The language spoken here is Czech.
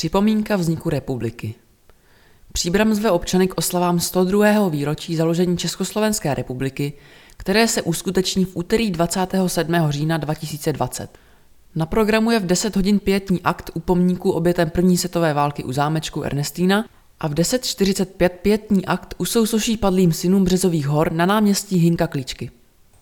Připomínka vzniku republiky. Příbram zve občany k oslavám 102. výročí založení Československé republiky, které se uskuteční v úterý 27. října 2020. Na programu je v 10 hodin pětní akt u pomníku obětem první světové války u zámečku Ernestína a v 10.45 pětní akt u sousoší padlým synům Březových hor na náměstí Hinka Klíčky.